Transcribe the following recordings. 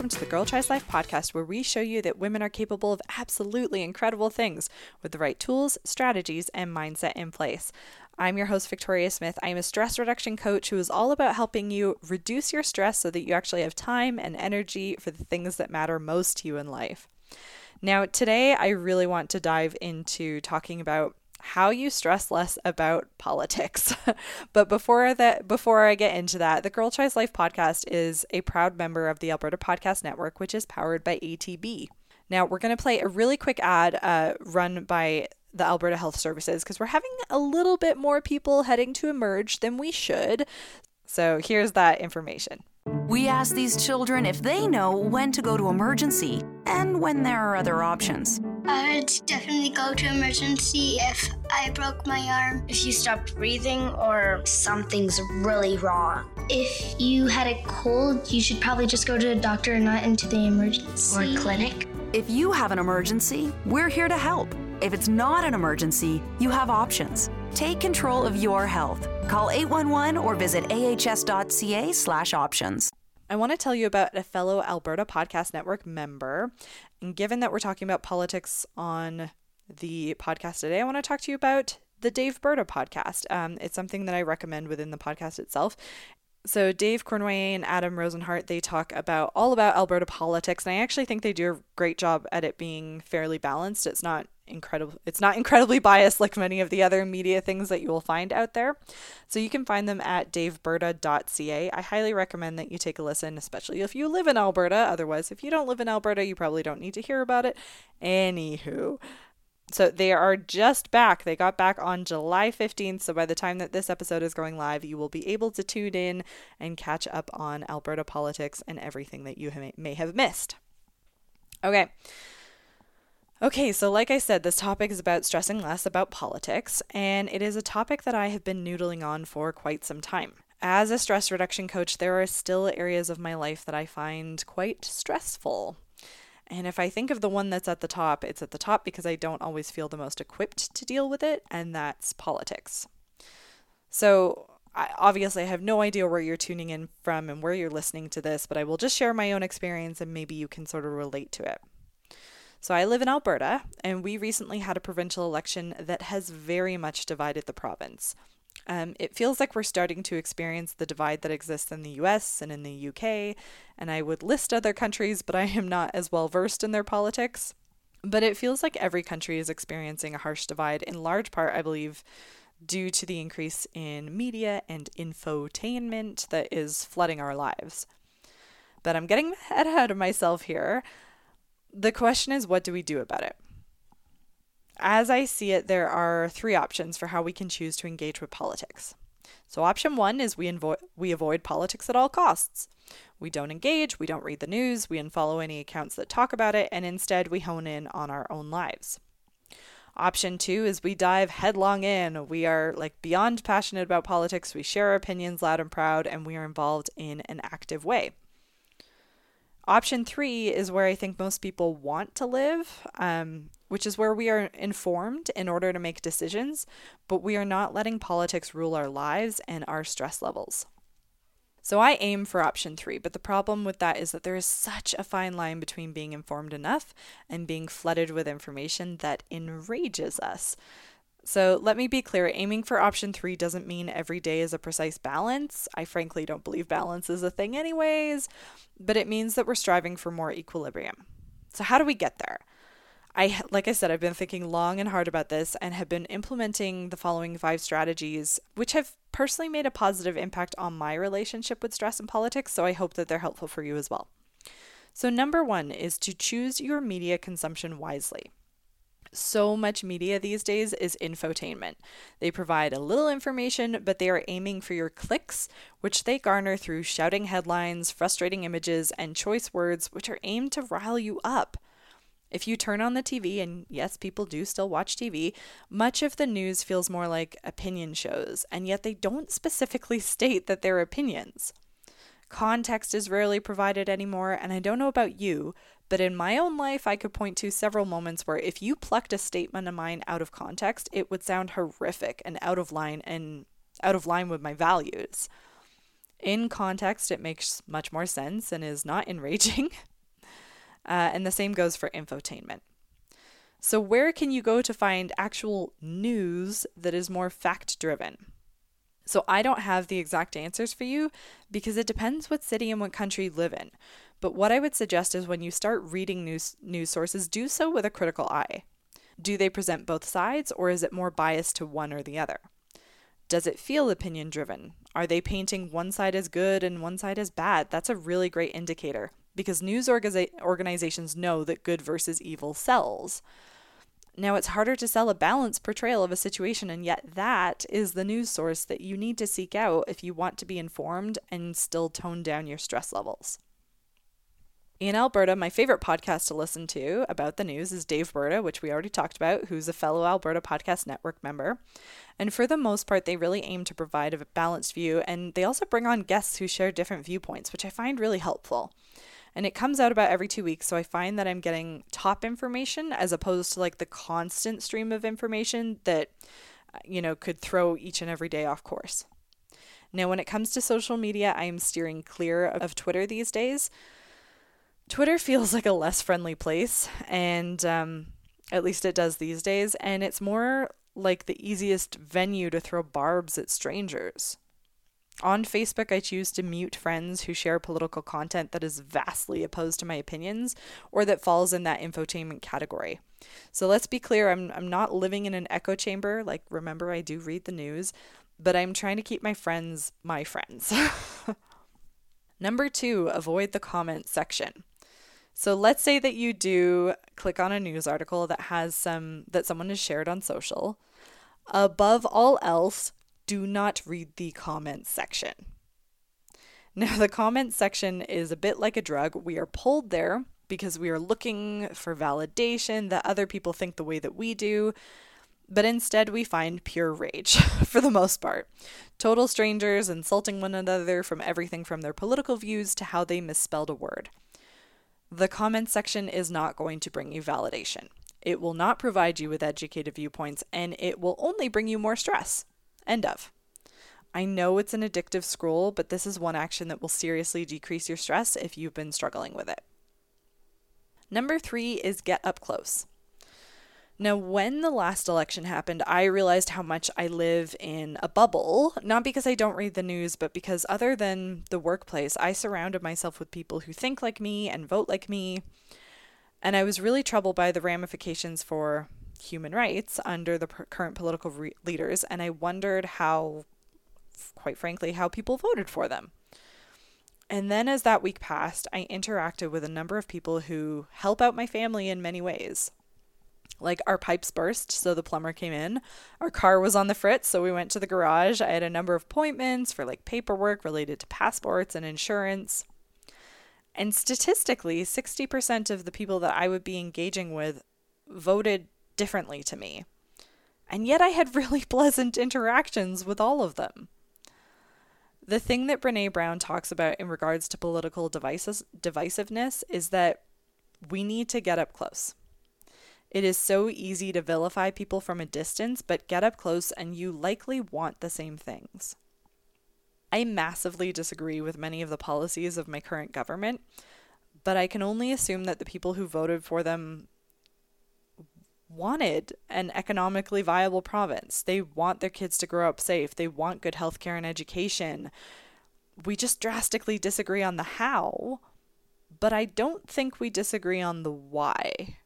Welcome to the Girl Tries Life podcast, where we show you that women are capable of absolutely incredible things with the right tools, strategies, and mindset in place. I'm your host, Victoria Smith. I am a stress reduction coach who is all about helping you reduce your stress so that you actually have time and energy for the things that matter most to you in life. Now, today I really want to dive into talking about how you stress less about politics. but before that before I get into that, the Girl Tries Life podcast is a proud member of the Alberta Podcast Network, which is powered by ATB. Now, we're going to play a really quick ad uh, run by the Alberta Health Services because we're having a little bit more people heading to emerge than we should. So, here's that information. We ask these children if they know when to go to emergency and when there are other options. Uh, I'd definitely go to emergency if I broke my arm. If you stopped breathing or something's really wrong. If you had a cold, you should probably just go to a doctor and not into the emergency or clinic. If you have an emergency, we're here to help. If it's not an emergency, you have options. Take control of your health. Call 811 or visit ahs.ca/options. I want to tell you about a fellow Alberta Podcast Network member. And given that we're talking about politics on the podcast today, I want to talk to you about the Daveberta podcast. Um, it's something that I recommend within the podcast itself. So Dave Cournoyer and Adam Rozenhart, they talk about all about Alberta politics, and I actually think they do a great job at it being fairly balanced. It's not incredible it's not incredibly biased like many of the other media things that you will find out there. So you can find them at daveberta.ca I highly recommend that you take a listen, especially if you live in Alberta. Otherwise, if you don't live in Alberta, you probably don't need to hear about it. Anywho, so they are just back. They got back on July 15th. So by the time that this episode is going live, you will be able to tune in and catch up on Alberta politics and everything that you may have missed. Okay. Okay, so like I said, this topic is about stressing less about politics, and it is a topic that I have been noodling on for quite some time. As a stress reduction coach, there are still areas of my life that I find quite stressful. And if I think of the one that's at the top, it's at the top because I don't always feel the most equipped to deal with it, and that's politics. So, I, obviously, I have no idea where you're tuning in from and where you're listening to this, but I will just share my own experience and maybe you can sort of relate to it. So I live in Alberta, and we recently had a provincial election that has very much divided the province. Um, it feels like we're starting to experience the divide that exists in the US and in the UK, and I would list other countries, but I am not as well versed in their politics. But it feels like every country is experiencing a harsh divide, in large part, I believe, due to the increase in media and infotainment that is flooding our lives. But I'm getting ahead of myself here. The question is, what do we do about it? As I see it, there are three options for how we can choose to engage with politics. So, option one is we, invo- we avoid politics at all costs. We don't engage, we don't read the news, we unfollow any accounts that talk about it, and instead we hone in on our own lives. Option two is we dive headlong in. We are like beyond passionate about politics, we share our opinions loud and proud, and we are involved in an active way. Option three is where I think most people want to live, um, which is where we are informed in order to make decisions, but we are not letting politics rule our lives and our stress levels. So I aim for option three, but the problem with that is that there is such a fine line between being informed enough and being flooded with information that enrages us. So let me be clear aiming for option three doesn't mean every day is a precise balance. I frankly don't believe balance is a thing, anyways, but it means that we're striving for more equilibrium. So, how do we get there? I, like I said, I've been thinking long and hard about this and have been implementing the following five strategies, which have personally made a positive impact on my relationship with stress and politics. So I hope that they're helpful for you as well. So, number one is to choose your media consumption wisely so much media these days is infotainment. They provide a little information, but they are aiming for your clicks, which they garner through shouting headlines, frustrating images, and choice words, which are aimed to rile you up. If you turn on the TV, and yes, people do still watch TV, much of the news feels more like opinion shows, and yet they don't specifically state that they're opinions. Context is rarely provided anymore, and I don't know about you, but in my own life, I could point to several moments where if you plucked a statement of mine out of context, it would sound horrific and out of line and out of line with my values. In context, it makes much more sense and is not enraging. Uh, and the same goes for infotainment. So, where can you go to find actual news that is more fact driven? So, I don't have the exact answers for you because it depends what city and what country you live in. But what I would suggest is when you start reading news, news sources, do so with a critical eye. Do they present both sides or is it more biased to one or the other? Does it feel opinion driven? Are they painting one side as good and one side as bad? That's a really great indicator because news organiza- organizations know that good versus evil sells. Now, it's harder to sell a balanced portrayal of a situation, and yet that is the news source that you need to seek out if you want to be informed and still tone down your stress levels. In Alberta, my favorite podcast to listen to about the news is Daveberta, which we already talked about, who's a fellow Alberta Podcast Network member. And for the most part, they really aim to provide a balanced view, and they also bring on guests who share different viewpoints, which I find really helpful and it comes out about every two weeks. So I find that I'm getting top information as opposed to like the constant stream of information that, you know, could throw each and every day off course. Now, when it comes to social media, I am steering clear of Twitter these days. Twitter feels like a less friendly place, and um, at least it does these days, and it's more like the easiest venue to throw barbs at strangers. On Facebook, I choose to mute friends who share political content that is vastly opposed to my opinions or that falls in that infotainment category. So let's be clear I'm, I'm not living in an echo chamber. Like, remember, I do read the news, but I'm trying to keep my friends my friends. Number two, avoid the comment section. So let's say that you do click on a news article that has some that someone has shared on social. Above all else, do not read the comments section. Now, the comments section is a bit like a drug. We are pulled there because we are looking for validation that other people think the way that we do, but instead we find pure rage for the most part. Total strangers insulting one another from everything from their political views to how they misspelled a word. The comments section is not going to bring you validation. It will not provide you with educated viewpoints, and it will only bring you more stress. End of. I know it's an addictive scroll, but this is one action that will seriously decrease your stress if you've been struggling with it. Number three is get up close. Now, when the last election happened, I realized how much I live in a bubble, not because I don't read the news, but because other than the workplace, I surrounded myself with people who think like me and vote like me. And I was really troubled by the ramifications for human rights under the current political re- leaders, and I wondered how, quite frankly, how people voted for them. And then as that week passed, I interacted with a number of people who help out my family in many ways. Like our pipes burst, so the plumber came in. Our car was on the fritz, so we went to the garage. I had a number of appointments for like paperwork related to passports and insurance. And statistically, 60% of the people that I would be engaging with voted differently to me. And yet I had really pleasant interactions with all of them. The thing that Brene Brown talks about in regards to political devices, divisiveness is that we need to get up close. It is so easy to vilify people from a distance, but get up close and you likely want the same things. I massively disagree with many of the policies of my current government, but I can only assume that the people who voted for them wanted an economically viable province. They want their kids to grow up safe. They want good healthcare and education. We just drastically disagree on the how, but I don't think we disagree on the why.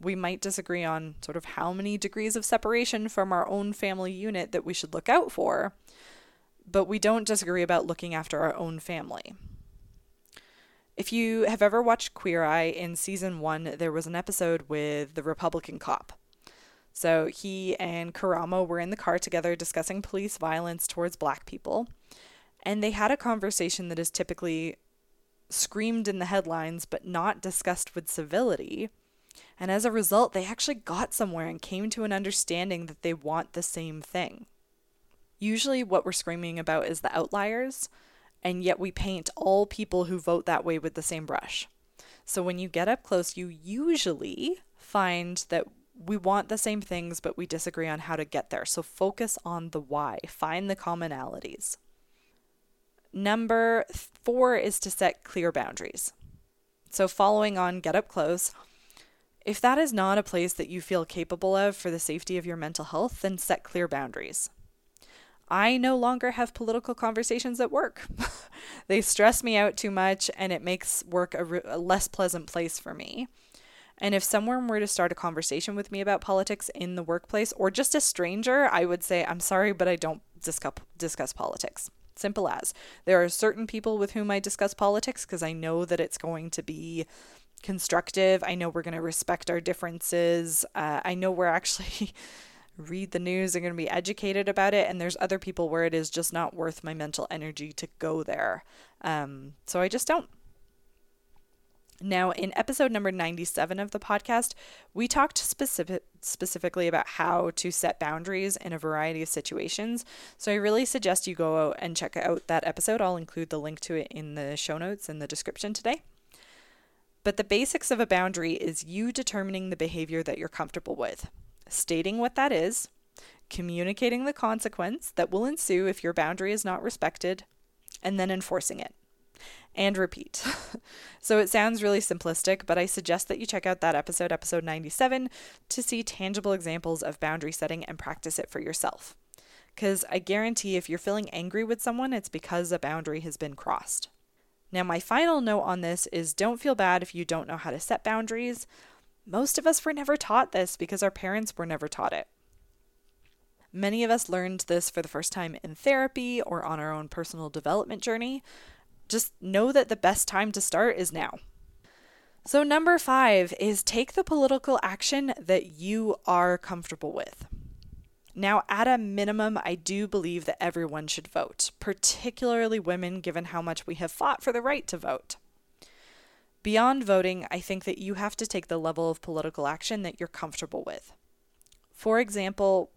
We might disagree on sort of how many degrees of separation from our own family unit that we should look out for, but we don't disagree about looking after our own family. If you have ever watched Queer Eye in season one, there was an episode with the Republican cop. So he and Karamo were in the car together discussing police violence towards black people. And they had a conversation that is typically screamed in the headlines but not discussed with civility. And as a result, they actually got somewhere and came to an understanding that they want the same thing. Usually, what we're screaming about is the outliers, and yet we paint all people who vote that way with the same brush. So when you get up close, you usually find that we want the same things, but we disagree on how to get there. So focus on the why, find the commonalities. Number four is to set clear boundaries. So, following on Get Up Close, if that is not a place that you feel capable of for the safety of your mental health, then set clear boundaries. I no longer have political conversations at work. they stress me out too much and it makes work a, re- a, less pleasant place for me. And if someone were to start a conversation with me about politics in the workplace or just a stranger, I would say, I'm sorry, but I don't discuss, discuss politics. Simple as. There are certain people with whom I discuss politics because I know that it's going to be constructive. I know we're going to respect our differences. Uh, I know we're actually read the news and going to be educated about it. And there's other people where it is just not worth my mental energy to go there. Um, so I just don't. Now, in episode number 97 of the podcast, we talked specific, specifically about how to set boundaries in a variety of situations. So I really suggest you go out and check out that episode. I'll include the link to it in the show notes in the description today. But the basics of a boundary is you determining the behavior that you're comfortable with stating what that is, communicating the consequence that will ensue if your boundary is not respected, and then enforcing it. And repeat. so it sounds really simplistic, but I suggest that you check out that episode, episode 97, to see tangible examples of boundary setting and practice it for yourself. Because I guarantee if you're feeling angry with someone, it's because a boundary has been crossed. Now, my final note on this is don't feel bad if you don't know how to set boundaries. Most of us were never taught this because our parents were never taught it. Many of us learned this for the first time in therapy or on our own personal development journey. Just know that the best time to start is now. So, number five is take the political action that you are comfortable with. Now, at a minimum, I do believe that everyone should vote, particularly women, given how much we have fought for the right to vote. Beyond voting, I think that you have to take the level of political action that you're comfortable with. For example,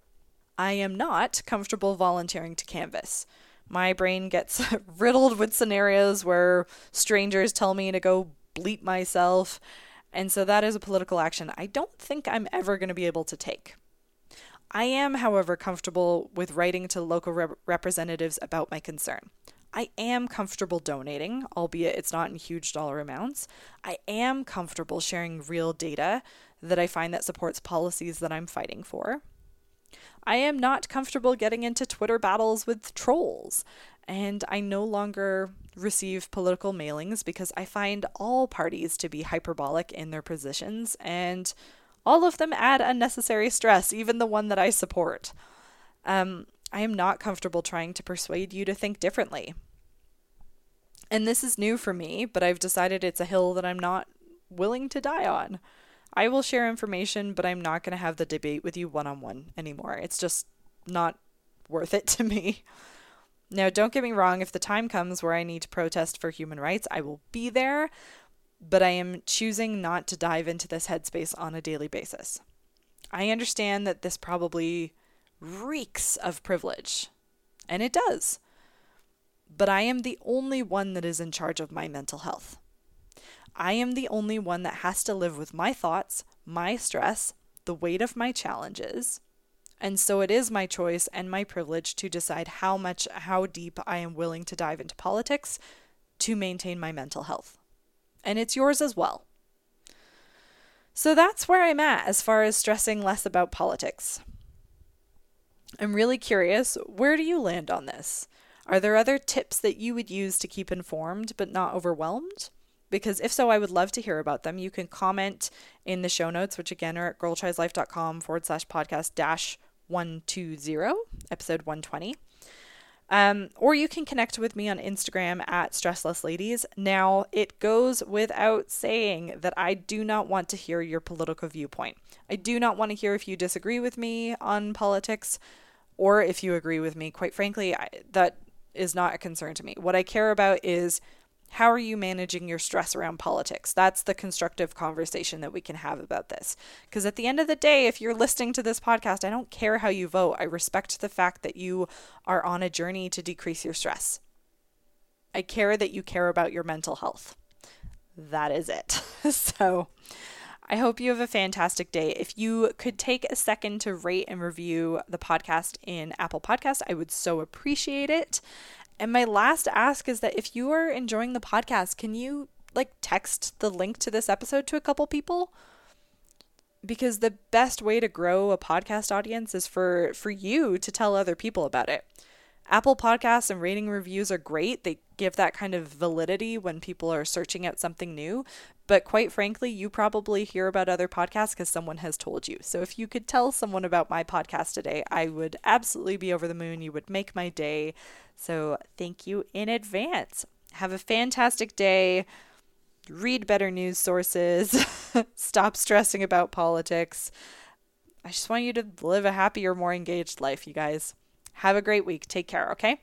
I am not comfortable volunteering to canvass. My brain gets riddled with scenarios where strangers tell me to go bleep myself, and so that is a political action I don't think I'm ever going to be able to take. I am, however, comfortable with writing to local rep- representatives about my concern. I am comfortable donating, albeit it's not in huge dollar amounts. I am comfortable sharing real data that I find that supports policies that I'm fighting for. I am not comfortable getting into Twitter battles with trolls, and I no longer receive political mailings because I find all parties to be hyperbolic in their positions, and all of them add unnecessary stress, even the one that I support. Um, I am not comfortable trying to persuade you to think differently. And this is new for me, but I've decided it's a hill that I'm not willing to die on. I will share information, but I'm not going to have the debate with you one on one anymore. It's just not worth it to me. Now, don't get me wrong, if the time comes where I need to protest for human rights, I will be there, but I am choosing not to dive into this headspace on a daily basis. I understand that this probably reeks of privilege. And it does. But I am the only one that is in charge of my mental health. I am the only one that has to live with my thoughts, my stress, the weight of my challenges. And so it is my choice and my privilege to decide how much, how deep I am willing to dive into politics to maintain my mental health. And it's yours as well. So that's where I'm at as far as stressing less about politics. I'm really curious where do you land on this? Are there other tips that you would use to keep informed but not overwhelmed? Because if so, I would love to hear about them. You can comment in the show notes, which again are at girltrieslife.com forward slash podcast dash 120, episode 120. Um, or you can connect with me on Instagram at stresslessladies. Now, it goes without saying that I do not want to hear your political viewpoint. I do not want to hear if you disagree with me on politics or if you agree with me. Quite frankly, I, that is not a concern to me. What I care about is how are you managing your stress around politics? That's the constructive conversation that we can have about this. Because at the end of the day, if you're listening to this podcast, I don't care how you vote. I respect the fact that you are on a journey to decrease your stress. I care that you care about your mental health. That is it. so, I hope you have a fantastic day. If you could take a second to rate and review the podcast in Apple Podcast, I would so appreciate it. And my last ask is that if you are enjoying the podcast, can you like text the link to this episode to a couple people? Because the best way to grow a podcast audience is for for you to tell other people about it. Apple Podcasts and rating reviews are great. They give that kind of validity when people are searching out something new. But quite frankly, you probably hear about other podcasts because someone has told you. So if you could tell someone about my podcast today, I would absolutely be over the moon. You would make my day. So thank you in advance. Have a fantastic day. Read better news sources. Stop stressing about politics. I just want you to live a happier, more engaged life, you guys. Have a great week. Take care, okay?